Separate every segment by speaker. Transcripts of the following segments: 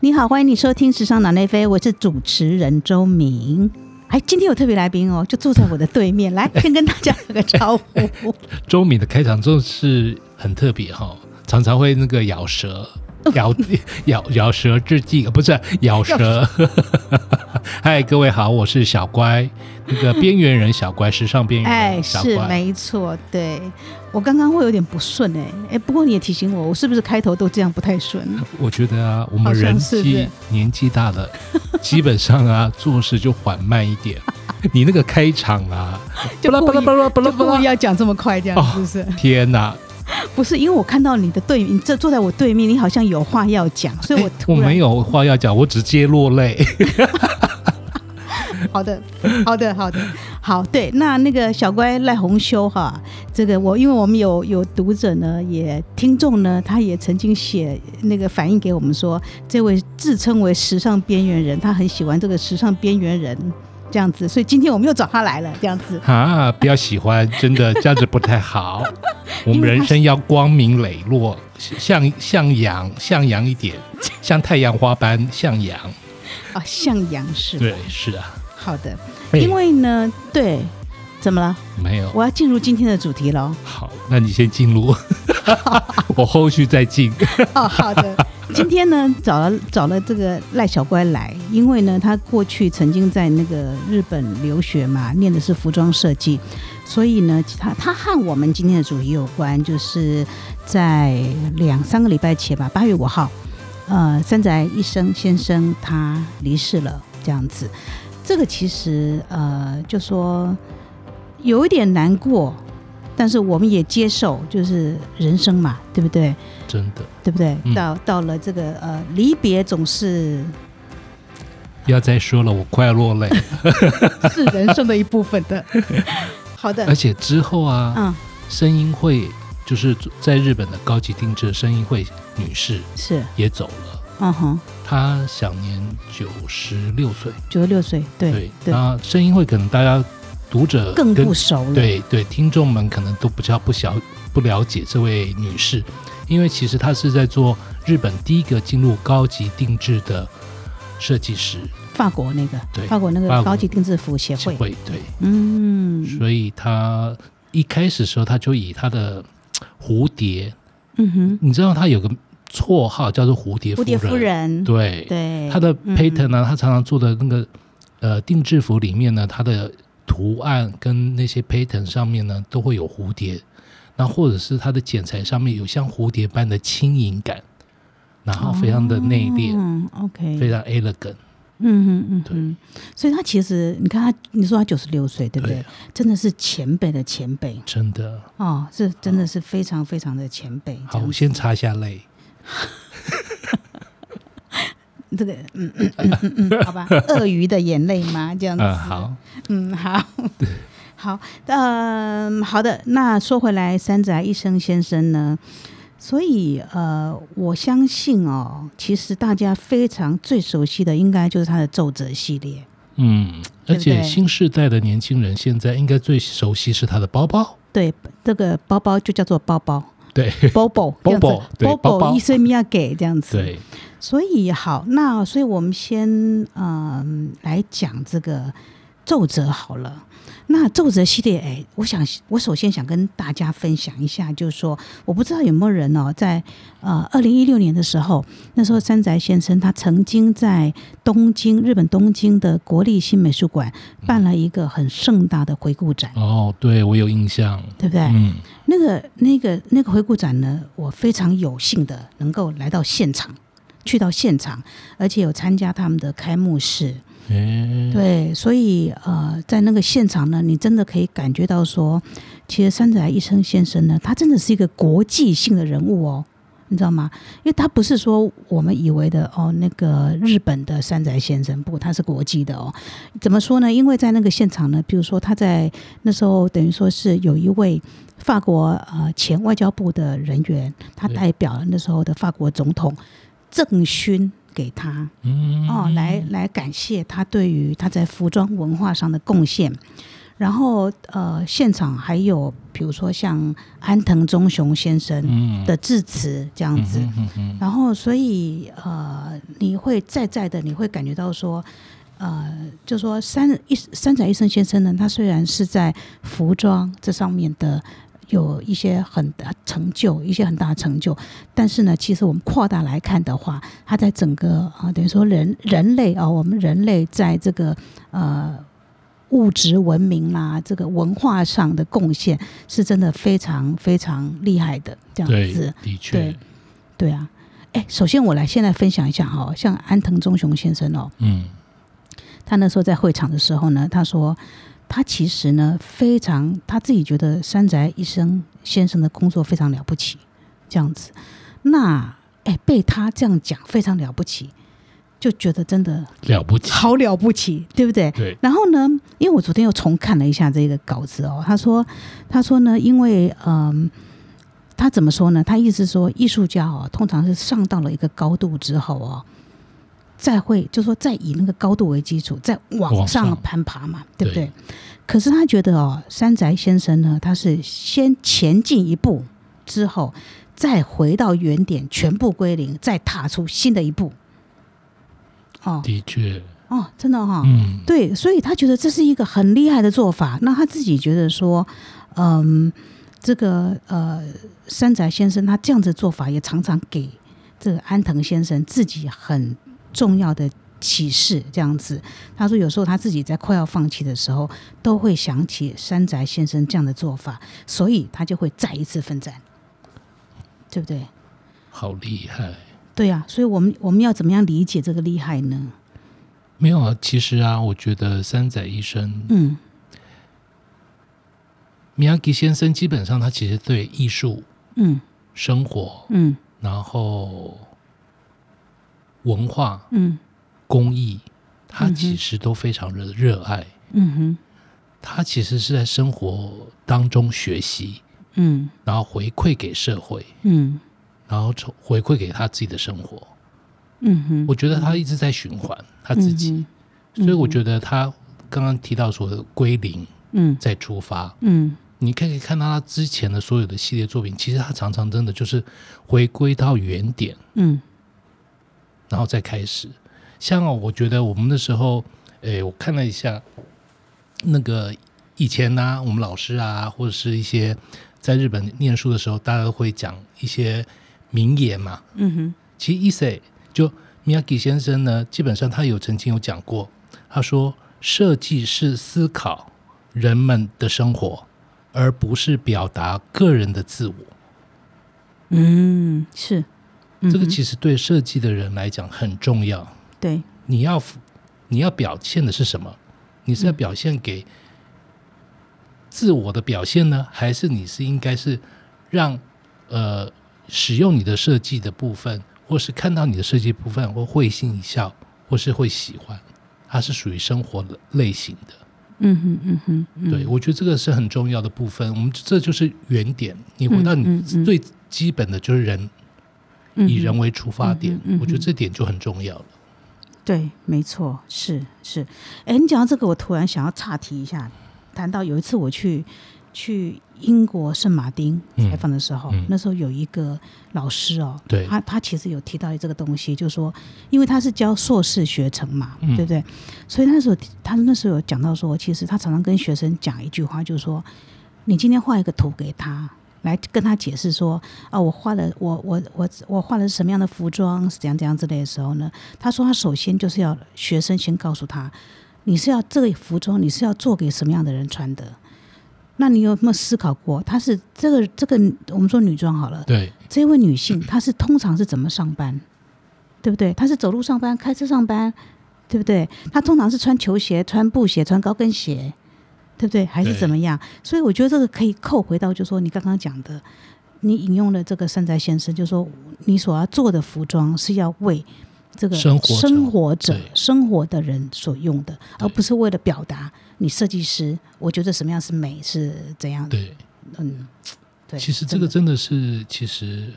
Speaker 1: 你好，欢迎你收听《时尚脑内飞》，我是主持人周明。哎，今天有特别来宾哦，就坐在我的对面，来先跟大家打个招呼。
Speaker 2: 周敏的开场真的是很特别哈、常常会那个咬舌，咬咬咬舌致敬，不是咬舌。嗨，各位好，我是小乖，那个边缘人小乖，时尚边缘
Speaker 1: 哎，是
Speaker 2: 人小乖。
Speaker 1: 没错，对我刚刚会有点不顺哎，哎，不过你也提醒我，我是不是开头都这样不太顺？
Speaker 2: 我觉得啊，我们人纪
Speaker 1: 是是
Speaker 2: 年纪大了，基本上啊做事就缓慢一点。你那个开场啊，
Speaker 1: 就故意
Speaker 2: 巴拉巴拉巴拉
Speaker 1: 就故意
Speaker 2: 巴拉，
Speaker 1: 要讲这么快，这样
Speaker 2: 哦
Speaker 1: 是不是？
Speaker 2: 天哪！
Speaker 1: 不是，因为我看到你的对，你这坐在我对面，你好像有话要讲，所以我
Speaker 2: 我没有话要讲，我直接落泪。
Speaker 1: 好的，好的，好的，好，对，那那个小乖赖红修哈，这个我因为我们有有读者呢，也听众呢，他也曾经写那个反映给我们说，这位自称为时尚边缘人，他很喜欢这个时尚边缘人这样子，所以今天我们又找他来了，这样子。
Speaker 2: 啊，不要喜欢，真的这样子不太好。我们人生要光明磊落，像像阳，像阳一点，像太阳花般向阳。
Speaker 1: 啊，向阳是吧
Speaker 2: 对，是啊，
Speaker 1: 好的，
Speaker 2: 哎
Speaker 1: 因为呢，对，怎么了？
Speaker 2: 没有
Speaker 1: 我要进入今天的主题喽。
Speaker 2: 好，那你先进入，我后续再进。
Speaker 1: 哦，好的。今天呢，找了找了这个赖小乖来，因为呢，他过去曾经在那个日本留学嘛，念的是服装设计，所以呢，他他和我们今天的主题有关，就是在两三个礼拜前吧，八月五号，呃，三宅一生先生他离世了，这样子。这个其实呃，就说有一点难过，但是我们也接受，就是人生嘛，对不对？
Speaker 2: 真的，
Speaker 1: 对不对？
Speaker 2: 嗯
Speaker 1: 到到了这个呃，离别总是
Speaker 2: 不要再说了，我快要落泪。
Speaker 1: 是人生的一部分的。好的而，
Speaker 2: 且之后啊，
Speaker 1: 嗯，
Speaker 2: 声音会就是在日本的高级定制声音会女士
Speaker 1: 是，
Speaker 2: 也走了，
Speaker 1: 嗯哼，
Speaker 2: 她享年九十六岁。
Speaker 1: 九十六岁，对
Speaker 2: 对，
Speaker 1: 对，
Speaker 2: 那声音会可能大家读者
Speaker 1: 更不熟了。，
Speaker 2: 对对，听众们可能都比较不晓不了解这位女士，因为其实她是在做日本第一个进入高级定制的设计师。
Speaker 1: 法国那个，
Speaker 2: 对
Speaker 1: 法国那个高级定制服协会，
Speaker 2: 会，对，
Speaker 1: 嗯。
Speaker 2: 所以她一开始的时候，她就以她的蝴蝶，
Speaker 1: 嗯哼，
Speaker 2: 你知道她有个绰号叫做蝴蝶
Speaker 1: 蝴蝶夫人，
Speaker 2: 对，
Speaker 1: 对，
Speaker 2: 她的
Speaker 1: 嗯。
Speaker 2: pattern 呢，她常常做的那个呃定制服里面呢，她的图案跟那些 pattern 上面呢都会有蝴蝶，那或者是它的剪裁上面有像蝴蝶般的轻盈感，然后非常的内敛，
Speaker 1: 嗯，OK，
Speaker 2: 非常 elegant。
Speaker 1: 嗯哼嗯哼，所以他其实你看他，你说他九十六岁，对不对？
Speaker 2: 对
Speaker 1: 真的是前辈的前辈
Speaker 2: 真的
Speaker 1: 哦，是真的是非常非常的前辈。
Speaker 2: 好，我先擦一下泪。
Speaker 1: 这个，嗯嗯嗯嗯嗯，好吧，鳄鱼的眼泪吗？这样子。
Speaker 2: 嗯，好，
Speaker 1: 嗯，好，好，嗯，好的。那说回来，山宅一生先生呢？所以，呃，我相信哦，其实大家非常最熟悉的，应该就是他的奏折系列。
Speaker 2: 嗯，而且新时代的年轻人现在应该最熟悉是他的包包，
Speaker 1: 对，这个包包就叫做包包
Speaker 2: 对
Speaker 1: ，Bobo
Speaker 2: Bobo Bobo
Speaker 1: 医生要给这样子。
Speaker 2: 对，
Speaker 1: 所以好，那所以我们先嗯、来讲这个奏折好了。那奏折系列，哎，我想我首先想跟大家分享一下，就是说，我不知道有没有人哦，在呃二零一六年的时候，那时候山宅先生他曾经在东京日本东京的国立新美术馆办了一个很盛大的回顾展，
Speaker 2: 哦，对我有印象，
Speaker 1: 对不对？
Speaker 2: 嗯，
Speaker 1: 那个、那个、那个回顾展呢，我非常有幸的能够来到现场，去到现场，而且有参加他们的开幕式。
Speaker 2: 诶，
Speaker 1: 对，所以呃，在那个现场呢，你真的可以感觉到说，其实山宅一生先生呢，他真的是一个国际性的人物哦。你知道吗？因为他不是说我们以为的哦，那个日本的山宅先生，不，他是国际的哦。怎么说呢？因为在那个现场呢，比如说他在那时候等于说是有一位法国呃前外交部的人员，他代表了那时候的法国总统郑勋给他，
Speaker 2: 嗯，
Speaker 1: 哦，来来感谢他对于他在服装文化上的贡献。然后呃，现场还有比如说像安藤忠雄先生
Speaker 2: 嗯
Speaker 1: 的致辞这样子，然后所以呃，你会在在的，你会感觉到说。呃，就说三一山仔一生先生呢，他虽然是在服装这上面的有一些很大成就，一些很大的成就，但是呢，其实我们扩大来看的话，它在整个啊、等于说人人类啊、我们人类在这个呃物质文明啦、这个文化上的贡献，是真的非常非常厉害的，这样子。，
Speaker 2: 的确。
Speaker 1: 对，对啊，哎，首先我来现在分享一下哈，像安藤忠雄先生哦，
Speaker 2: 嗯。
Speaker 1: 他那时候在会场的时候呢，他说他其实呢非常他自己觉得山宅医生先生的工作非常了不起，这样子。那哎被他这样讲非常了不起，就觉得真的
Speaker 2: 了不起，
Speaker 1: 好了不起，对不对？
Speaker 2: 对，
Speaker 1: 然后呢，因为我昨天又重看了一下这个稿子哦，他说，他说呢，因为嗯，他怎么说呢？他意思说，艺术家哦，通常是上到了一个高度之后哦，再会就说再以那个高度为基础，再往
Speaker 2: 往
Speaker 1: 上
Speaker 2: 上
Speaker 1: 攀爬嘛，对不对？
Speaker 2: 对
Speaker 1: 可是他觉得哦，山宅先生呢，他是先前进一步之后，再回到原点，全部归零，再踏出新的一步。哦
Speaker 2: 的确，
Speaker 1: 哦，真的哈、
Speaker 2: 嗯，
Speaker 1: 对，所以他觉得这是一个很厉害的做法。那他自己觉得说，嗯，这个呃，山宅先生他这样子做法也常常给这个安藤先生自己很重要的启示。这样子，他说有时候他自己在快要放弃的时候，都会想起山宅先生这样的做法，所以他就会再一次奋战，对不对？
Speaker 2: 好厉害。
Speaker 1: 对啊、所以我们我们要怎么样理解这个厉害呢？
Speaker 2: 没有啊，其实啊，我觉得山仔医生
Speaker 1: 嗯
Speaker 2: 米亚吉先生基本上他其实对艺术、
Speaker 1: 嗯
Speaker 2: 生活，
Speaker 1: 嗯
Speaker 2: 然后文化、
Speaker 1: 嗯。
Speaker 2: 工艺，他其实都非常的热爱。
Speaker 1: 嗯哼。
Speaker 2: 他其实是在生活当中学习，
Speaker 1: 嗯。
Speaker 2: 然后回馈给社会，
Speaker 1: 嗯。
Speaker 2: 然后从回馈给他自己的生活。
Speaker 1: 嗯哼，
Speaker 2: 我觉得他一直在循环他自己，
Speaker 1: 嗯
Speaker 2: 所以我觉得他刚刚提到说的归零
Speaker 1: 嗯。
Speaker 2: 再出发，
Speaker 1: 嗯。
Speaker 2: 你可以看到他之前的所有的系列作品，其实他常常真的就是回归到原点，
Speaker 1: 嗯
Speaker 2: 然后再开始。像哦，我觉得我们那时候，诶，我看了一下，那个以前呢、我们老师啊，或者是一些在日本念书的时候，大家都会讲一些名言嘛。
Speaker 1: 嗯哼
Speaker 2: 其实伊塞就 Miyagi 先生呢，基本上他有曾经有讲过，他说设计是思考人们的生活，而不是表达个人的自我。
Speaker 1: 嗯是，嗯
Speaker 2: 这个其实对设计的人来讲很重要。
Speaker 1: 对
Speaker 2: 你要你要表现的是什么？你是要表现给自我的表现呢，还是你是应该是让呃使用你的设计的部分，或是看到你的设计部分，或会心一笑，或是会喜欢？它是属于生活的类型的。
Speaker 1: 嗯哼嗯哼嗯
Speaker 2: 对，我觉得这个是很重要的部分。我们这就是原点，你回到你最基本的就是人，以人为出发点我觉得这点就很重要了。
Speaker 1: 对，没错，是是。哎，你讲到这个，我突然想要岔题一下，谈到有一次我去去英国圣马丁
Speaker 2: 嗯
Speaker 1: 采访的时候，
Speaker 2: 嗯
Speaker 1: 那时候有一个老师哦，
Speaker 2: 对
Speaker 1: 他他其实有提到这个东西，就是说，因为他是教硕士学程嘛，
Speaker 2: 嗯
Speaker 1: 对不对？所以那时候他那时候有讲到说，其实他常常跟学生讲一句话，就是说，你今天画一个图给他。来跟他解释说啊，我画了我我我我画的是什么样的服装，是怎样怎样之类的时候呢？他说他首先就是要学生先告诉他，你是要这个服装你是要做给什么样的人穿的？那你有没有思考过，她是这个这个我们说女装好了，
Speaker 2: 对，
Speaker 1: 这位女性她是通常是怎么上班，对不对？她是走路上班、开车上班，对不对？她通常是穿球鞋、穿布鞋、穿高跟鞋，对不对？还是怎么样？所以我觉得这个可以扣回到，就说你刚刚讲的，你引用了这个山寨先生，就说你所要做的服装是要为这个
Speaker 2: 生活
Speaker 1: 生活者生活的人所用的，而不是为了表达你设计师，我觉得什么样是美是怎样的。
Speaker 2: 对。
Speaker 1: 嗯，对。
Speaker 2: 其实这个
Speaker 1: 真的
Speaker 2: 是，其实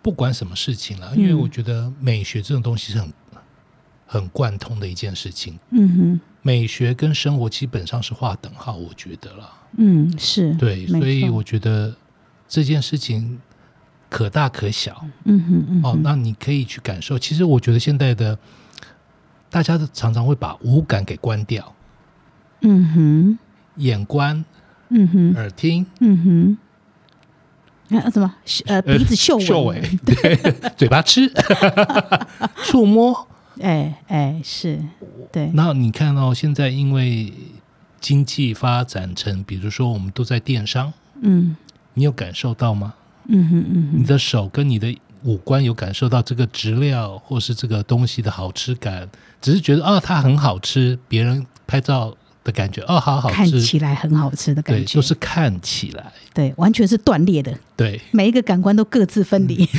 Speaker 2: 不管什么事情啦，
Speaker 1: 嗯
Speaker 2: 因为我觉得美学这种东西是很很贯通的一件事情。
Speaker 1: 嗯哼，
Speaker 2: 美学跟生活基本上是划等号，我觉得啦。
Speaker 1: 嗯，是，
Speaker 2: 对，所以我觉得这件事情可大可小
Speaker 1: 嗯哼嗯
Speaker 2: 哦。那你可以去感受。其实我觉得现在的大家的常常会把五感给关掉，
Speaker 1: 嗯哼，
Speaker 2: 眼观、
Speaker 1: 嗯哼，
Speaker 2: 耳听、
Speaker 1: 嗯哼，啊什么？呃，鼻子嗅
Speaker 2: 嗅
Speaker 1: 闻，
Speaker 2: 味，对，嘴巴吃，触摸。
Speaker 1: 哎哎是，对，
Speaker 2: 那你看到、现在因为经济发展成，比如说我们都在电商，
Speaker 1: 嗯。
Speaker 2: 你有感受到吗？
Speaker 1: 嗯哼嗯哼，
Speaker 2: 你的手跟你的五官有感受到这个质料或是这个东西的好吃感，只是觉得啊它很好吃，别人拍照的感觉哦好好吃。
Speaker 1: 看，起来很好吃的，感觉，
Speaker 2: 都是看起来，
Speaker 1: 对，完全是断裂的，
Speaker 2: 对，
Speaker 1: 每一个感官都各自分离。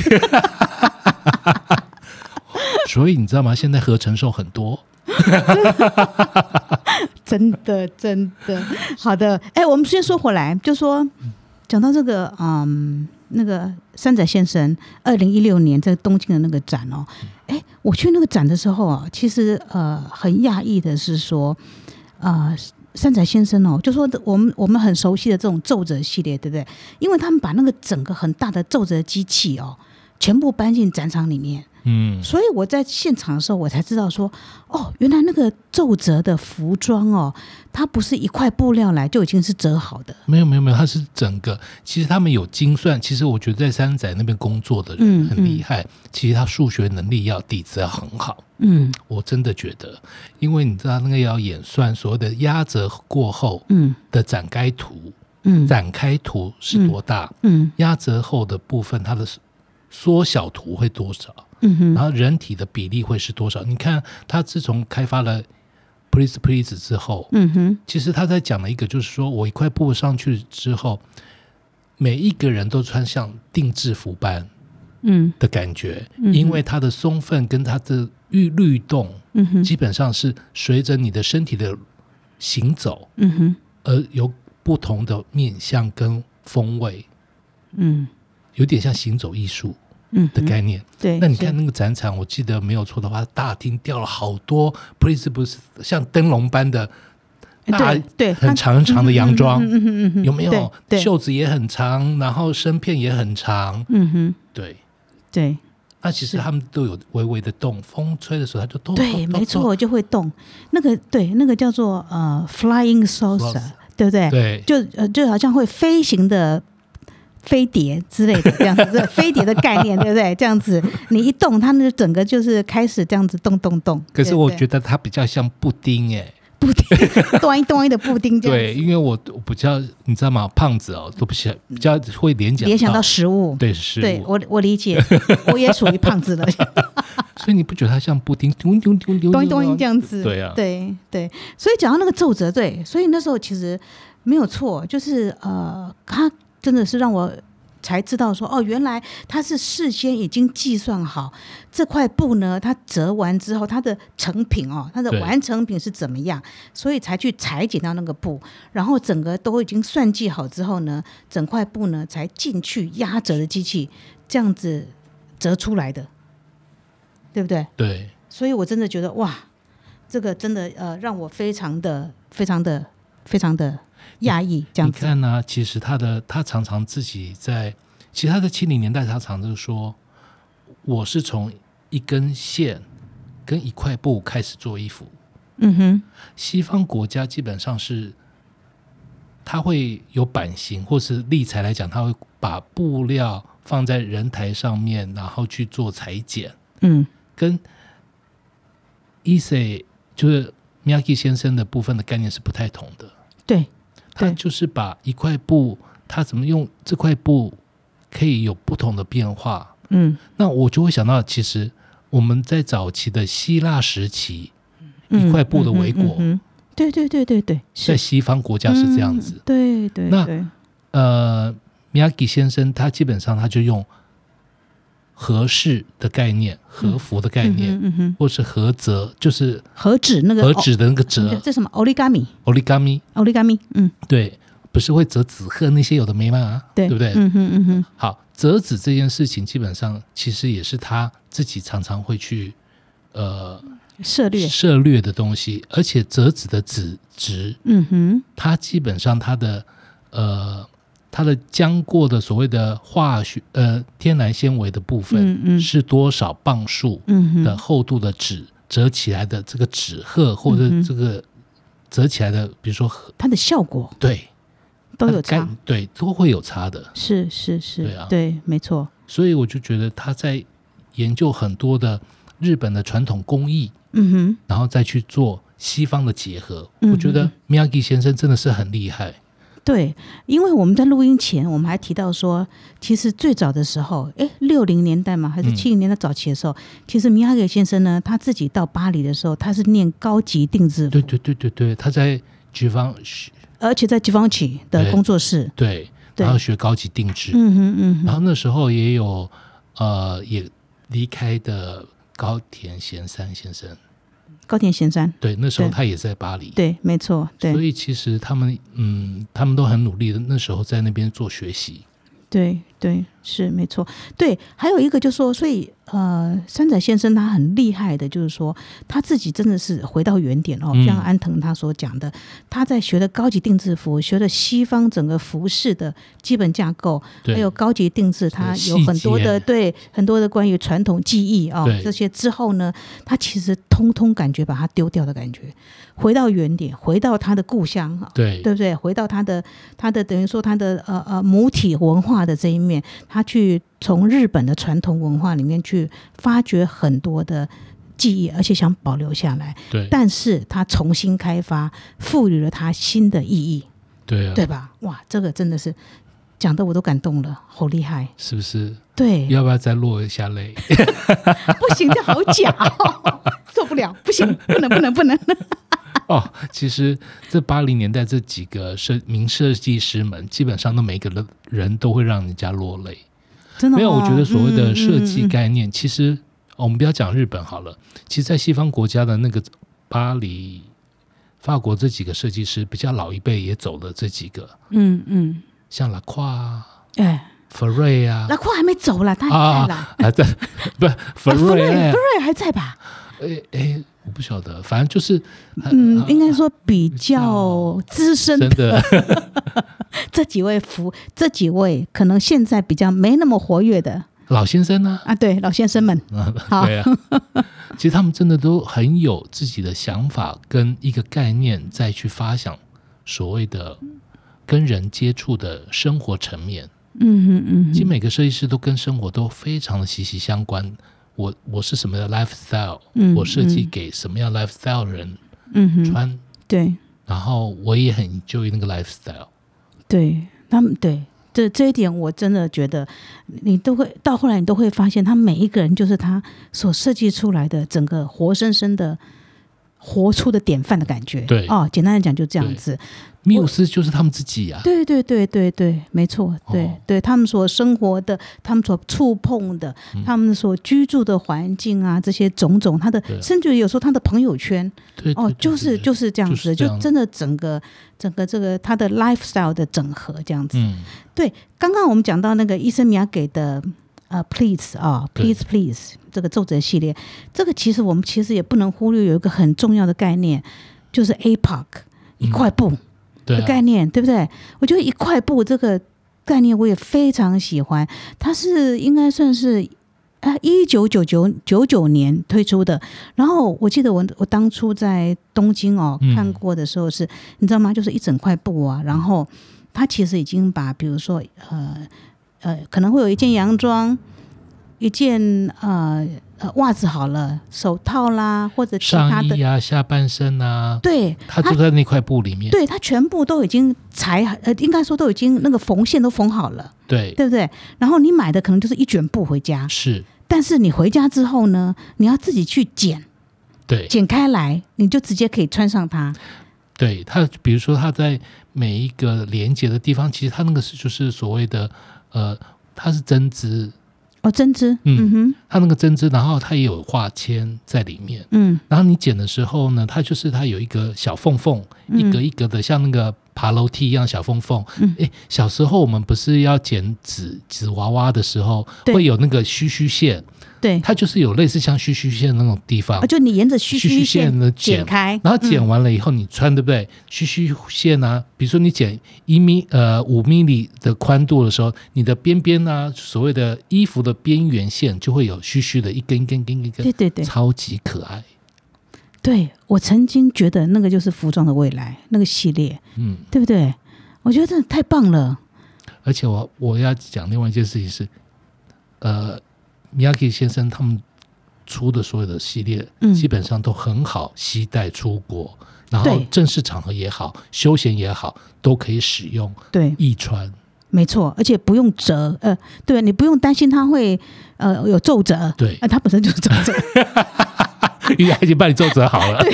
Speaker 2: 所以你知道吗？现在合成兽很多，
Speaker 1: 真的，真的，好的。哎，我们先说回来，就说讲到这个，嗯，那个山仔先生二零一六年在东京的那个展哦，哎，我去那个展的时候啊，其实呃很讶异的是说，呃。山仔先生哦，就说我们我们很熟悉的这种皱褶系列，对不对？因为他们把那个整个很大的皱褶机器哦，全部搬进展场里面，
Speaker 2: 嗯，
Speaker 1: 所以我在现场的时候，我才知道说，哦，原来那个皱褶的服装哦，它不是一块布料来就已经是折好的。
Speaker 2: 没有没有没有，它是整个，其实他们有精算，其实我觉得在山仔那边工作的
Speaker 1: 嗯
Speaker 2: 人很厉害，其实他数学能力要底子要很好。
Speaker 1: 嗯。
Speaker 2: 我真的觉得，因为你知道那个要演算所谓的压折过后
Speaker 1: 嗯。
Speaker 2: 的展开图，
Speaker 1: 嗯。
Speaker 2: 展开图是多大，
Speaker 1: 嗯。
Speaker 2: 压折后的部分它的缩小图会多少，
Speaker 1: 嗯哼。
Speaker 2: 然后人体的比例会是多少？你看，他自从开发了 Please Please 之后，
Speaker 1: 嗯哼。
Speaker 2: 其实他在讲了一个，就是说我一块布上去之后，每一个人都穿像定制服般
Speaker 1: 嗯。
Speaker 2: 的感觉，
Speaker 1: 嗯
Speaker 2: 因为它的松分跟它的律律动。
Speaker 1: 嗯哼。
Speaker 2: 基本上是随着你的身体的行走
Speaker 1: 嗯哼。
Speaker 2: 而有不同的面向跟风味，
Speaker 1: 嗯。
Speaker 2: 有点像行走艺术
Speaker 1: 嗯
Speaker 2: 的概念。
Speaker 1: 对，
Speaker 2: 那你看那个展场，我记得没有错的话，大厅掉了好多 please 不是像灯笼般的大
Speaker 1: 对对
Speaker 2: 很长很长的洋装，
Speaker 1: 嗯哼嗯哼
Speaker 2: 有没有？袖子也很长，然后身片也很长，
Speaker 1: 嗯哼
Speaker 2: 对。
Speaker 1: 对
Speaker 2: 那其实他们都有微微的动，风吹的时候它就动。
Speaker 1: 对，没错，，就会动。那个对，那个叫做呃 flying
Speaker 2: salsa，Salsa
Speaker 1: 对不对？
Speaker 2: 对，
Speaker 1: 就呃就好像会飞行的飞碟之类的这样子，飞碟的概念，对不对？这样子 你一动，它那个整个就是开始这样子动动动。
Speaker 2: 可是我觉
Speaker 1: 得
Speaker 2: 得它比较像布丁哎。
Speaker 1: 布丁端一端一的布丁这样
Speaker 2: 对，因为我我比较你知道吗？胖子哦，都不想比较会联想
Speaker 1: 联想到食物。
Speaker 2: 对食物，
Speaker 1: 对我我理解，我也属于胖子了，
Speaker 2: 所以你不觉得它像布丁丢丢丢丢
Speaker 1: 端一端一这样子。
Speaker 2: 对啊
Speaker 1: 对对，所以讲到那个皱褶，对，所以那时候其实没有错，就是呃，他真的是让我才知道说，哦，原来他是事先已经计算好这块布呢，它折完之后，它的成品哦，它的完成品是怎么样，所以才去裁剪到那个布，然后整个都已经算计好之后呢，整块布呢才进去压折的机器这样子折出来的，对不对？
Speaker 2: 对
Speaker 1: 所以我真的觉得哇，这个真的呃让我非常的、非常的、非常的讶异，这样子。
Speaker 2: 你看呢、其实他的他常常自己在，其实他在七零年代，他常常说，我是从一根线跟一块布开始做衣服。
Speaker 1: 嗯哼，
Speaker 2: 西方国家基本上是，它会有版型或是立裁来讲，他会把布料放在人台上面，然后去做裁剪，
Speaker 1: 嗯
Speaker 2: 跟 e s a 就是 Miyaki 先生的部分的概念是不太同的。
Speaker 1: 对，对。
Speaker 2: 他就是把一块布，它怎么用这块布可以有不同的变化。
Speaker 1: 嗯。
Speaker 2: 那我就会想到，其实我们在早期的希腊时期，
Speaker 1: 嗯
Speaker 2: 一块布的围裹
Speaker 1: 嗯嗯嗯对对对对对，
Speaker 2: 在西方国家是这样子。
Speaker 1: 嗯对对
Speaker 2: 那，呃，Miyagi 先生他基本上他就用合适的概念、和服的概念，
Speaker 1: 嗯哼嗯，
Speaker 2: 或是合折，就是
Speaker 1: 和纸那个
Speaker 2: 和纸的那个
Speaker 1: 哦
Speaker 2: 折
Speaker 1: 这什么 origami（origami）。
Speaker 2: origami，
Speaker 1: 嗯，
Speaker 2: 对，不是会折纸鹤那些有的没嘛？
Speaker 1: 对，
Speaker 2: 对不对？
Speaker 1: 嗯哼嗯哼，
Speaker 2: 好，折纸这件事情，基本上其实也是他自己常常会去呃
Speaker 1: 涉略，
Speaker 2: 涉略的东西，而且折纸的纸值，
Speaker 1: 嗯哼，
Speaker 2: 它基本上它的呃它的浆过的所谓的化学呃天然纤维的部分
Speaker 1: 嗯嗯。
Speaker 2: 是多少磅数的厚度的纸折起来的这个纸鹤或者这个折起来的，比如说
Speaker 1: 它的效果
Speaker 2: 对。
Speaker 1: 都有差，
Speaker 2: 对都会有差的，
Speaker 1: 是是是，
Speaker 2: 对啊。
Speaker 1: 对，没错，
Speaker 2: 所以我就觉得他在研究很多的日本的传统工艺，
Speaker 1: 嗯哼，
Speaker 2: 然后再去做西方的结合。
Speaker 1: 嗯
Speaker 2: 我觉得 Miyagi 先生真的是很厉害。
Speaker 1: 对，因为我们在录音前，我们还提到说，其实最早的时候，哎，六零年代嘛，还是
Speaker 2: 嗯。
Speaker 1: 七零年代早期的时候，其实米哈给先生呢，他自己到巴黎的时候，他是念高级定制服，
Speaker 2: 对对对对对，他在 Givenchy
Speaker 1: 而且在吉方奇的工作室，
Speaker 2: 对，
Speaker 1: 对
Speaker 2: 然后学高级定制，
Speaker 1: 嗯哼嗯哼，
Speaker 2: 然后那时候也有呃也离开的高田贤三先生，
Speaker 1: 高田贤三，
Speaker 2: 对，那时候他也在巴黎。
Speaker 1: 对，没错，对
Speaker 2: 所以其实他们，嗯，他们都很努力的。那时候在那边做学习，
Speaker 1: 对对，是没错，对，还有一个就是说，所以呃，山仔先生他很厉害的，就是说他自己真的是回到原点哦，
Speaker 2: 嗯
Speaker 1: 像安藤他所讲的，他在学的高级定制服，学的西方整个服饰的基本架构，还有高级定制，他有很多的对很多的关于传统技艺哦这些之后呢，他其实通通感觉把它丢掉的感觉，回到原点，回到他的故乡啊。
Speaker 2: 对
Speaker 1: 对不对？回到他的他的等于说他的呃呃母体文化的这一面，他去从日本的传统文化里面去发掘很多的记忆，而且想保留下来。
Speaker 2: 对
Speaker 1: 但是他重新开发，赋予了他新的意义，
Speaker 2: 对啊，
Speaker 1: 对吧？哇，这个真的是讲的我都感动了，好厉害！
Speaker 2: 是不是？
Speaker 1: 对，
Speaker 2: 要不要再落一下泪？
Speaker 1: 不行，这好假、哦，受不了，不行，不能，不能，不能。
Speaker 2: 哦，其实这八零年代这几个设名设计师们，基本上都每个人人都会让人家落泪。
Speaker 1: 真的、哦、
Speaker 2: 没有，我觉得所谓的设计概念，其实、哦我们不要讲日本好了，其实，在西方国家的那个巴黎、法国这几个设计师，比较老一辈也走了这几个，
Speaker 1: 嗯嗯，
Speaker 2: 像拉胯啊、
Speaker 1: 哎，
Speaker 2: 福瑞啊。
Speaker 1: 拉胯还没走了，他还在啦。
Speaker 2: 啊，还在不福
Speaker 1: 啊福瑞，
Speaker 2: 瑞哎
Speaker 1: 福瑞还在吧？
Speaker 2: 哎哎，我不晓得，反正就是
Speaker 1: 嗯，应该说比
Speaker 2: 比
Speaker 1: 较
Speaker 2: 较
Speaker 1: 资深
Speaker 2: 真的。
Speaker 1: 这几位服，这几位可能现在比较没那么活跃的。
Speaker 2: 老先生呢、
Speaker 1: 啊，对老先生们，
Speaker 2: 对啊，其实他们真的都很有自己的想法跟一个概念，再去发想所谓的跟人接触的生活层面。
Speaker 1: 嗯嗯嗯
Speaker 2: 其实每个设计师都跟生活都非常的息息相关。我我是什么样的 lifestyle，、
Speaker 1: 嗯
Speaker 2: 我设计
Speaker 1: 嗯
Speaker 2: 给什么样 lifestyle 的人
Speaker 1: 嗯哼，
Speaker 2: 穿，
Speaker 1: 对。
Speaker 2: 然后我也很 enjoy 那个 lifestyle。
Speaker 1: 对，他们对这这一点，我真的觉得你都会到后来，你都会发现，他每一个人就是他所设计出来的整个活生生的。活出的典范的感觉，
Speaker 2: 对。
Speaker 1: 哦，简单的讲就这样子，
Speaker 2: 缪斯就是他们自己啊，
Speaker 1: 对对对对对，没错，对、
Speaker 2: 哦。
Speaker 1: 对，他们所生活的，他们所触碰的，
Speaker 2: 嗯。
Speaker 1: 他们所居住的环境啊，这些种种，他的甚至有时候他的朋友圈，
Speaker 2: 对
Speaker 1: 哦，就是就是这样子，
Speaker 2: 就
Speaker 1: 真的整个整个这个他的 lifestyle 的整合这样子。
Speaker 2: 嗯，
Speaker 1: 对，刚刚我们讲到那个伊森米亚给的呃，please 啊
Speaker 2: 对
Speaker 1: ，please please 这个奏折系列，这个其实我们其实也不能忽略有一个很重要的概念，就是 APOC 一块布的概念，对不对？我觉得一块布这个概念我也非常喜欢，它是应该算是。啊，一九九九九九年推出的，然后我记得我我当初在东京哦、
Speaker 2: 嗯
Speaker 1: 看过的时候是，你知道吗？就是一整块布啊，然后它其实已经把比如说呃呃可能会有一件洋装，一件呃呃袜子好了，手套啦或者其他的，
Speaker 2: 上衣啊，下半身啊，
Speaker 1: 对，
Speaker 2: 它就在那块布里面。
Speaker 1: 对，它全部都已经裁，呃，应该说都已经那个缝线都缝好了，
Speaker 2: 对，
Speaker 1: 对不对？然后你买的可能就是一卷布回家，
Speaker 2: 是，
Speaker 1: 但是你回家之后呢，你要自己去剪，
Speaker 2: 对，
Speaker 1: 剪开来，你就直接可以穿上它。
Speaker 2: 对。它比如说它在每一个连接的地方，其实它那个是就是所谓的呃，它是针织，
Speaker 1: 哦，针织，
Speaker 2: 嗯。
Speaker 1: 嗯哼，
Speaker 2: 它那个针织，然后它也有化纤在里面。
Speaker 1: 嗯。
Speaker 2: 然后你剪的时候呢，它就是它有一个小缝缝，
Speaker 1: 嗯。
Speaker 2: 一格一格的，像那个爬楼梯一样小缝缝。
Speaker 1: 嗯
Speaker 2: 诶，小时候我们不是要剪纸纸娃娃的时候，会有那个须须线，
Speaker 1: 对，
Speaker 2: 它就是有类似像须须线那种地方
Speaker 1: 啊，。就你沿着须
Speaker 2: 须须
Speaker 1: 线
Speaker 2: 线的剪
Speaker 1: 剪开，
Speaker 2: 然后剪
Speaker 1: 嗯
Speaker 2: 完了以后，你穿对不对？须须线啊，比如说你剪一米呃五米里的宽度的时候，你的边边呢，所谓的衣服的边缘线就会有须须的一根一根一根一根，
Speaker 1: 对对对
Speaker 2: 超级可爱。
Speaker 1: 对，我曾经觉得那个就是服装的未来那个系列，
Speaker 2: 嗯，
Speaker 1: 对不对？我觉得真的太棒了。
Speaker 2: 而且我我要讲另外一件事情是，呃，Miyake 先生他们出的所有的系列，
Speaker 1: 嗯
Speaker 2: 基本上都很好携带出国，然后正式场合也好，休闲也好，都可以使用
Speaker 1: 对，
Speaker 2: 易穿。
Speaker 1: 没错，而且不用折，呃，对你不用担心它会呃有皱褶，
Speaker 2: 对
Speaker 1: 啊，它本身就是皱褶，
Speaker 2: 因为他已经帮你做折好了。
Speaker 1: 对，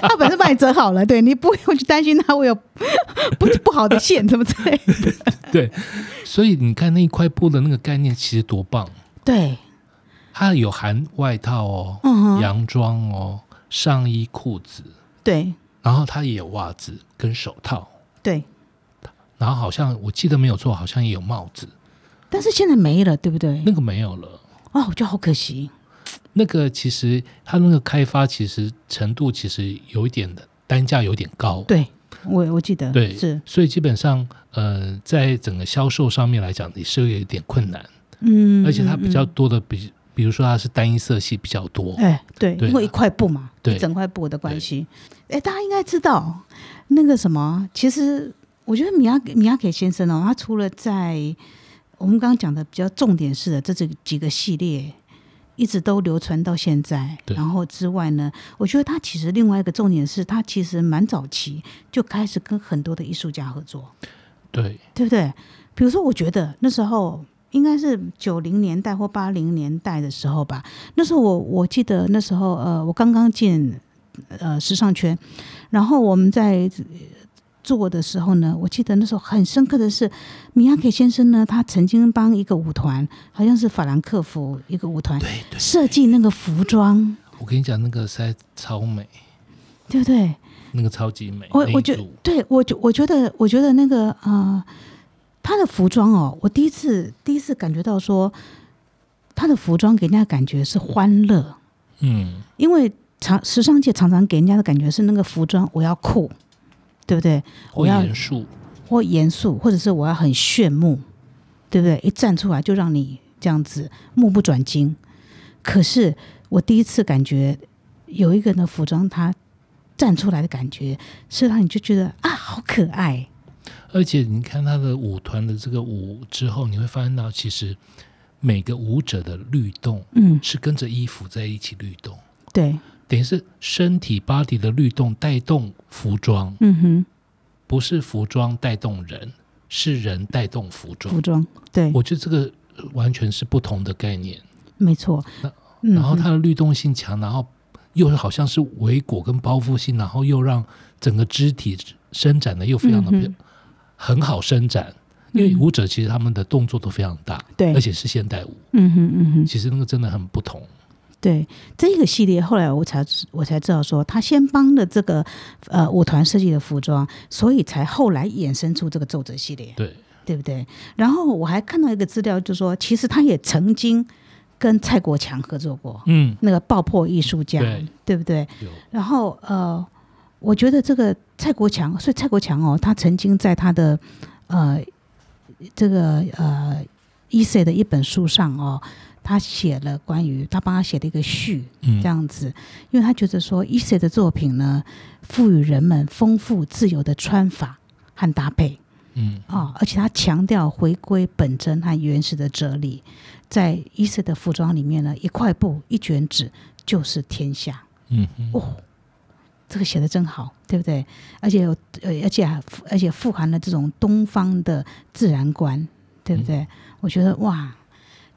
Speaker 1: 他本身帮你折好了，对你不用去担心它会有不不好的线什么之类的。
Speaker 2: 对，所以你看那一块布的那个概念其实多棒，
Speaker 1: 对，
Speaker 2: 它有含外套哦、
Speaker 1: 嗯，
Speaker 2: 洋装哦、上衣、裤子，
Speaker 1: 对
Speaker 2: 然后它也有袜子跟手套，
Speaker 1: 对，
Speaker 2: 然后好像我记得没有错，好像也有帽子，
Speaker 1: 但是现在没了，对不对？
Speaker 2: 那个没有了。
Speaker 1: 哦，我觉得好可惜。
Speaker 2: 那个其实它那个开发其实程度其实有一点的单价有点高，
Speaker 1: 对，我我记得
Speaker 2: 对
Speaker 1: 是，
Speaker 2: 所以基本上呃在整个销售上面来讲也是有一点困难，
Speaker 1: 嗯，
Speaker 2: 而且它比较
Speaker 1: 嗯
Speaker 2: 多的比比如说它是单一色系比较多，
Speaker 1: 哎，对，
Speaker 2: 对。
Speaker 1: 因为一块布嘛，
Speaker 2: 对。
Speaker 1: 一整块布的关系。哎，大家应该知道那个什么，其实我觉得米亚米亚给先生哦，他除了在我们刚刚讲的比较重点式的这几几个系列。一直都流传到现在，然后之外呢，我觉得他其实另外一个重点是他其实蛮早期就开始跟很多的艺术家合作，
Speaker 2: 对
Speaker 1: 对不对？比如说，我觉得那时候应该是九零年代或八零年代的时候吧。那时候我我记得那时候呃，我刚刚进呃时尚圈，然后我们在呃做的时候呢，我记得那时候很深刻的是，米亚克先生呢，他曾经帮一个舞团，好像是法兰克福一个舞团
Speaker 2: 对对，
Speaker 1: 设计那个服装，
Speaker 2: 我跟你讲那个实在超美，
Speaker 1: 对不对？
Speaker 2: 那个超级美，
Speaker 1: 我我觉
Speaker 2: 那一组。
Speaker 1: 对我觉我觉得我觉得那个呃，他的服装哦，我第一次第一次感觉到说，他的服装给人家的感觉是欢乐，
Speaker 2: 嗯。
Speaker 1: 因为常时尚界常常给人家的感觉是那个服装我要酷，对不对？
Speaker 2: 或
Speaker 1: 我要
Speaker 2: 严肃，
Speaker 1: 或严肃，或者是我要很炫目，对不对？一站出来就让你这样子目不转睛。可是我第一次感觉有一个人的服装，他站出来的感觉是让你就觉得啊，好可爱。
Speaker 2: 而且你看他的舞团的这个舞之后，你会发现到其实每个舞者的律动
Speaker 1: 嗯，
Speaker 2: 是跟着衣服在一起律动，
Speaker 1: 对，
Speaker 2: 等于是身体 body 的律动带动服装，
Speaker 1: 嗯哼，
Speaker 2: 不是服装带动人，是人带动服装
Speaker 1: 服。装，对，
Speaker 2: 我觉得这个呃完全是不同的概念。
Speaker 1: 没错
Speaker 2: 然后它的律动性强，然后又好像是围裹跟包覆性，然后又让整个肢体伸展的又非常的
Speaker 1: 嗯
Speaker 2: 很好伸展。因为
Speaker 1: 嗯
Speaker 2: 舞者其实他们的动作都非常大，
Speaker 1: 对
Speaker 2: 而且是现代舞，
Speaker 1: 嗯哼嗯哼，
Speaker 2: 其实那个真的很不同。
Speaker 1: 对这个系列，后来我才我才知道说，他先帮了这个呃舞团设计的服装，所以才后来衍生出这个皱褶系列。
Speaker 2: 对，
Speaker 1: 对不对？然后我还看到一个资料，就说其实他也曾经跟蔡国强合作过，
Speaker 2: 嗯，
Speaker 1: 那个爆破艺术家，
Speaker 2: 对
Speaker 1: 不对？然后呃，我觉得这个蔡国强，所以蔡国强哦，他曾经在他的呃这个呃伊塞的一本书上哦，他写了关于他帮他写了一个序，
Speaker 2: 嗯
Speaker 1: 这，样子，因为他觉得说伊塞的作品呢，赋予人们丰富自由的穿法和搭配。
Speaker 2: 嗯，
Speaker 1: 啊、而且他强调回归本真和原始的哲理，在伊瑟的服装里面呢，一块布一卷纸就是天下。
Speaker 2: 嗯哼，
Speaker 1: 哦，这个写的真好，对不对？而且有呃，而且还而且富含了这种东方的自然观，对不对？我觉得哇，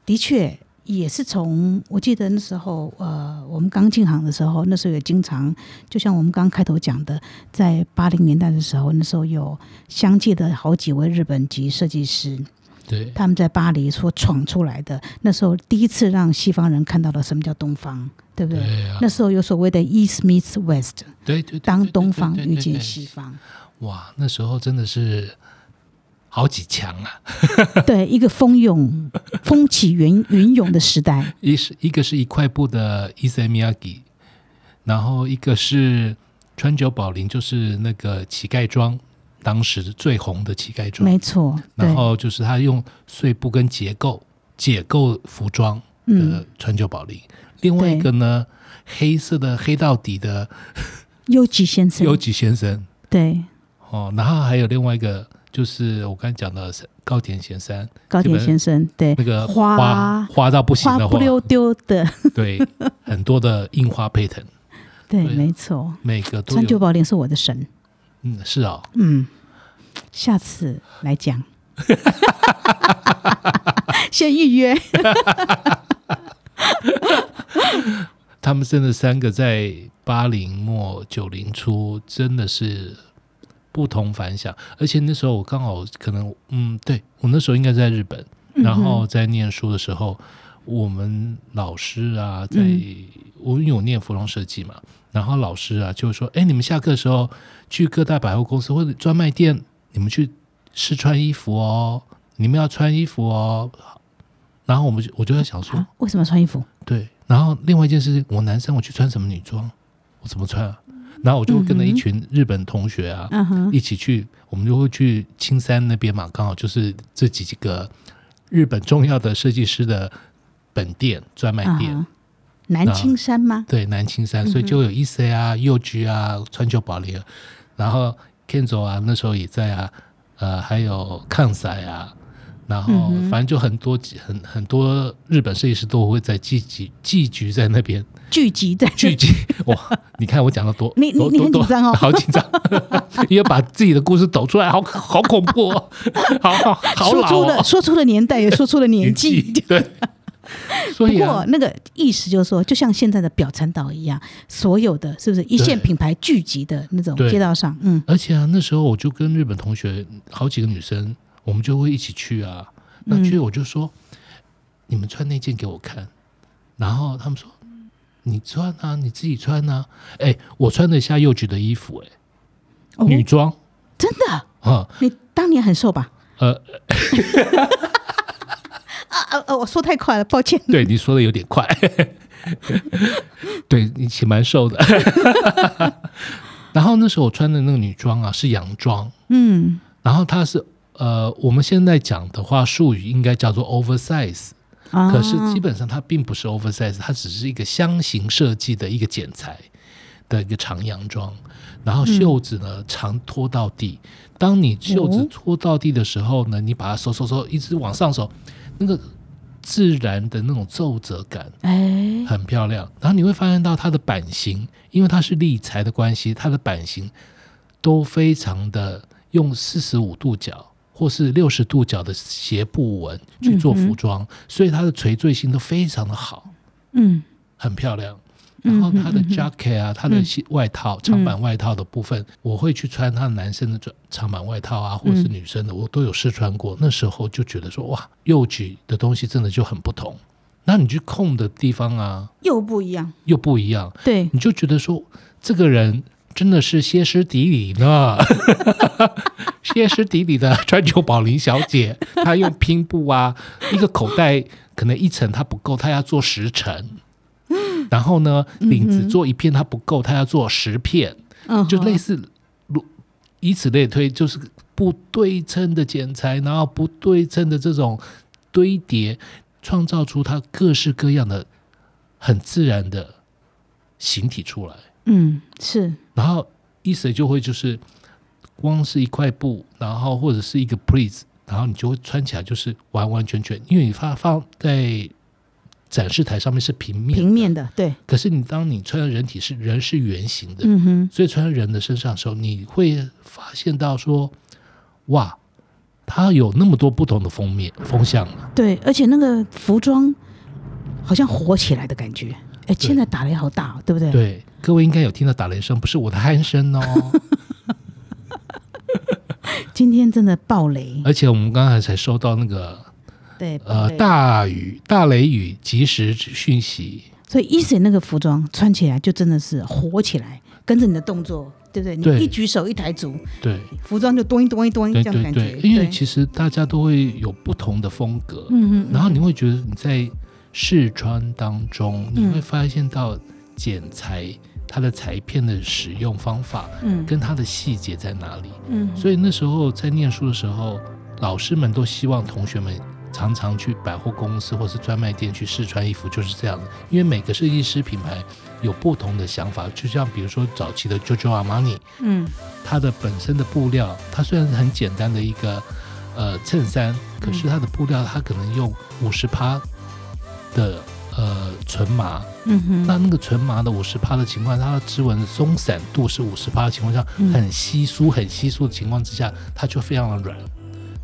Speaker 1: 的确也是从我记得那时候，呃，我们刚进行的时候，那时候也经常，就像我们刚刚开头讲的，在八零年代的时候，那时候有相继的好几位日本籍设计师，
Speaker 2: 对，
Speaker 1: 他们在巴黎所闯出来的，那时候第一次让西方人看到了什么叫东方，对不对？
Speaker 2: 对啊。
Speaker 1: 那，时候有所谓的 East meets West，
Speaker 2: 对对，对
Speaker 1: 当
Speaker 2: 对对
Speaker 1: 东方遇见西方，
Speaker 2: 哇，那时候真的是好几强啊！
Speaker 1: 对，一个风涌、风起云云涌的时代。
Speaker 2: 一是一个是一块布的伊森米亚吉，然后一个是川久保玲，就是那个乞丐装，当时最红的乞丐装。
Speaker 1: 没错，
Speaker 2: 然，后就是他用碎布跟结构解构服装
Speaker 1: 嗯
Speaker 2: 的，川久保玲。另外一个呢，黑色的黑到底的
Speaker 1: 优吉先生，
Speaker 2: 优吉先生
Speaker 1: 对，
Speaker 2: 哦，然后还有另外一个就是我刚才讲的高田贤三，
Speaker 1: 高田先生，对，
Speaker 2: 那个
Speaker 1: 花
Speaker 2: 花花到不行的花，
Speaker 1: 花不溜丢的，
Speaker 2: 对，很多的印花配藤，
Speaker 1: 对，
Speaker 2: 对
Speaker 1: 没错。
Speaker 2: 每个都
Speaker 1: 川久
Speaker 2: 有，
Speaker 1: 保玲是我的神，
Speaker 2: 嗯，是啊、
Speaker 1: 嗯，下次来讲，先预约。
Speaker 2: 他们真的三个在八零末九零初真的是不同凡响，而且那时候我刚好可能嗯，对我那时候应该在日本，然后在念书的时候，我们老师啊，在、
Speaker 1: 嗯
Speaker 2: 我因为我念服装设计嘛，然后老师啊就说：“哎，你们下课的时候去各大百货公司或者专卖店，你们去试穿衣服哦，你们要穿衣服哦。”然后我们就我就在想说，
Speaker 1: 啊为什么穿衣服？
Speaker 2: 对，然后另外一件事，我男生我去穿什么女装，我怎么穿啊？然后我就跟着一群日本同学啊，
Speaker 1: 嗯，
Speaker 2: 一起去，我们就会去青山那边嘛，刚好就是这几个日本重要的设计师的本店专卖店，
Speaker 1: 南青山吗？
Speaker 2: 对，南青山，所以就有 E C 啊、佑居啊、川久保玲，然后 Kenzo 啊，那时候也在啊，呃，还有抗赛啊，然后反正就很多很很多日本设计师都会在聚集聚集在那边
Speaker 1: 聚集在
Speaker 2: 聚集。哇，你看我讲的多，
Speaker 1: 你你很紧张哦。
Speaker 2: 好紧张，因为把自己的故事抖出来，好好恐怖哦，好好好老
Speaker 1: 说出了
Speaker 2: 哦，
Speaker 1: 说出了年代，也说出了年纪。
Speaker 2: 对。所
Speaker 1: 不
Speaker 2: 以啊。
Speaker 1: 过，那个意思就是说，就像现在的表参道一样，所有的是不是一线品牌聚集的那种街道上？嗯，
Speaker 2: 而且啊，那时候我就跟日本同学好几个女生，我们就会一起去啊。那
Speaker 1: 嗯
Speaker 2: 去我就说，你们穿那件给我看，然后他们说你穿啊，你自己穿啊。哎，我穿得下幼菊的衣服、哎、
Speaker 1: 哦，
Speaker 2: 女装
Speaker 1: 真的，
Speaker 2: 啊，
Speaker 1: 你当年很瘦吧？
Speaker 2: 呃，
Speaker 1: 啊啊啊！我说太快了，抱歉。
Speaker 2: 对你说的有点快，对你其实蛮瘦的。然后那时候我穿的那个女装啊是洋装，
Speaker 1: 嗯，
Speaker 2: 然后它是呃，我们现在讲的话术语应该叫做 oversize。
Speaker 1: 啊
Speaker 2: 可是基本上它并不是 oversize，它只是一个箱型设计的一个剪裁的一个长洋装，然后袖子呢、长拖到地。当你袖子
Speaker 1: 哦
Speaker 2: 拖到地的时候呢，你把它收收收，一直往上收，那个自然的那种皱褶感
Speaker 1: 哎，
Speaker 2: 很漂亮。然后你会发现到它的版型，因为它是立裁的关系，它的版型都非常的用四十五度角或是六十度角的斜布纹去做服装，所以它的垂坠性都非常的好，
Speaker 1: 嗯
Speaker 2: 很漂亮。然后它的 jacket 啊，它的外套、长版外套的部分，我会去穿它男生的长长版外套啊，或者是女生的，我都有试穿过。那时候就觉得说，哇，右举的东西真的就很不同。那你去控的地方啊，
Speaker 1: 又不一样。
Speaker 2: 又不一样，
Speaker 1: 对，
Speaker 2: 你就觉得说，这个人真的是歇斯底里呢，歇斯底里的川久保玲小姐，她用拼布啊，一个口袋可能一层她不够，她要做十层，然后呢，领子做一片她不够，她要做十片，
Speaker 1: 嗯，
Speaker 2: 就类似如以此类推，就是不对称的剪裁，然后不对称的这种堆叠，创造出它各式各样的很自然的形体出来。
Speaker 1: 嗯是
Speaker 2: 然后意思就会就是光是一块布，然后或者是一个 please，然后你就会穿起来就是完完全全，因为你放放在展示台上面是平面，
Speaker 1: 平面的，对，
Speaker 2: 可是你当你穿的人体是人是圆形的，
Speaker 1: 嗯哼，
Speaker 2: 所以穿在人的身上的时候，你会发现到说，哇，它有那么多不同的封面风向啊，
Speaker 1: 对，而且那个服装好像火起来的感觉。哎，现在打雷好大、哦，对不对？
Speaker 2: 对，各位应该有听到打雷声，不是我的鼾声哦。
Speaker 1: 今天真的暴雷，
Speaker 2: 而且我们刚才才收到那个
Speaker 1: 对，
Speaker 2: 呃大雨大雷雨及时讯息，
Speaker 1: 所以伊森那个服装穿起来就真的是火起来，跟着你的动作对不对？
Speaker 2: 对。
Speaker 1: 你一举手一抬足，
Speaker 2: 对。
Speaker 1: 服装就咚一咚一咚这样感觉。，
Speaker 2: 对对因为其实大家都会有不同的风格，
Speaker 1: 嗯嗯，
Speaker 2: 然后你会觉得你在试穿当中，你
Speaker 1: 嗯。
Speaker 2: 会发现到剪裁它的裁片的使用方法
Speaker 1: 嗯
Speaker 2: 跟它的细节在哪里。
Speaker 1: 嗯，
Speaker 2: 所以那时候在念书的时候，老师们都希望同学们常常去百货公司或是专卖店去试穿衣服，就是这样的。因为每个设计师品牌有不同的想法，就像比如说早期的 JoJo Armani，
Speaker 1: 嗯
Speaker 2: 它的本身的布料，它虽然是很简单的一个呃衬衫，可是它的布料它可能用五十趴的呃纯麻，
Speaker 1: 嗯哼，
Speaker 2: 那那个纯麻的五十帕的情况，它的织纹松散度是五十帕的情况下，
Speaker 1: 嗯
Speaker 2: 很稀疏、很稀疏的情况之下，它就非常的软，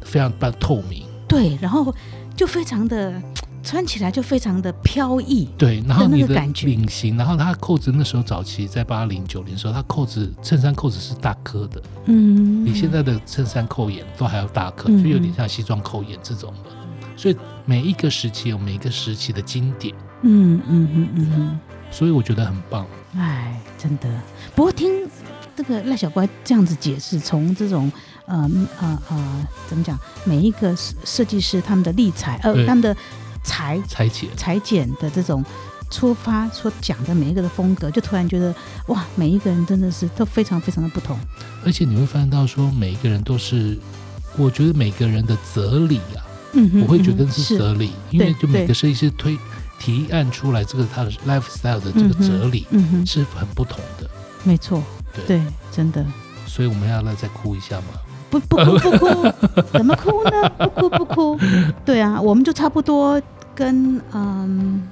Speaker 2: 非常半透明。
Speaker 1: 对，然后就非常的穿起来就非常的飘逸。
Speaker 2: 对，然后你的领型，然后它扣子那时候早期在八零九零的时候，它扣子衬衫扣子是大颗的，
Speaker 1: 嗯，
Speaker 2: 比现在的衬衫扣眼都还要大颗，
Speaker 1: 嗯
Speaker 2: 就有点像西装扣眼这种的。所以每一个时期有每一个时期的经典，
Speaker 1: 嗯嗯嗯嗯嗯。
Speaker 2: 所以我觉得很棒。
Speaker 1: 哎，真的。不过听这个赖小乖这样子解释，从这种呃呃呃怎么讲，每一个设设计师他们的立裁，呃他们的裁
Speaker 2: 裁剪，
Speaker 1: 裁剪的这种出发所讲的每一个的风格，就突然觉得哇，每一个人真的是都非常非常的不同。
Speaker 2: 而且你会发现到说，每一个人都是，我觉得每个人的哲理啊，
Speaker 1: 嗯，
Speaker 2: 我会觉得
Speaker 1: 嗯
Speaker 2: 是。哲理，因为就每个设计师推提案出来这个他的 lifestyle 的这个哲理是很不同的，
Speaker 1: 没错，
Speaker 2: 对。
Speaker 1: 对，真的。
Speaker 2: 所以我们要来再哭一下吗。
Speaker 1: 不不哭不哭，怎么哭呢？不哭不哭，对啊，我们就差不多跟嗯，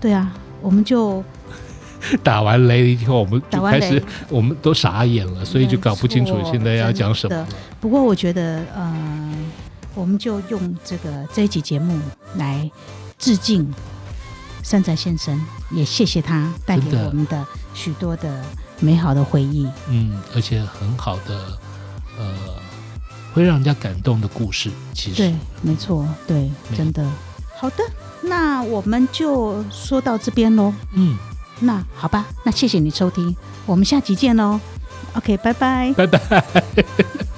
Speaker 1: 对啊，我们就
Speaker 2: 打完雷以后，我们
Speaker 1: 打完雷。
Speaker 2: 就开始，我们都傻眼了，所以就搞不清楚现在要讲什么。
Speaker 1: 不过我觉得，呃，我们就用这个这一集节目来致敬山宅先生，也谢谢他带给我们的许多的美好的回忆。
Speaker 2: 嗯，而且很好的，呃，会让人家感动的故事，其实
Speaker 1: 对，没错，对，真的。好的，那我们就说到这边喽。
Speaker 2: 嗯，
Speaker 1: 那好吧，那谢谢你收听，我们下集见喽。OK，拜拜。
Speaker 2: 拜拜。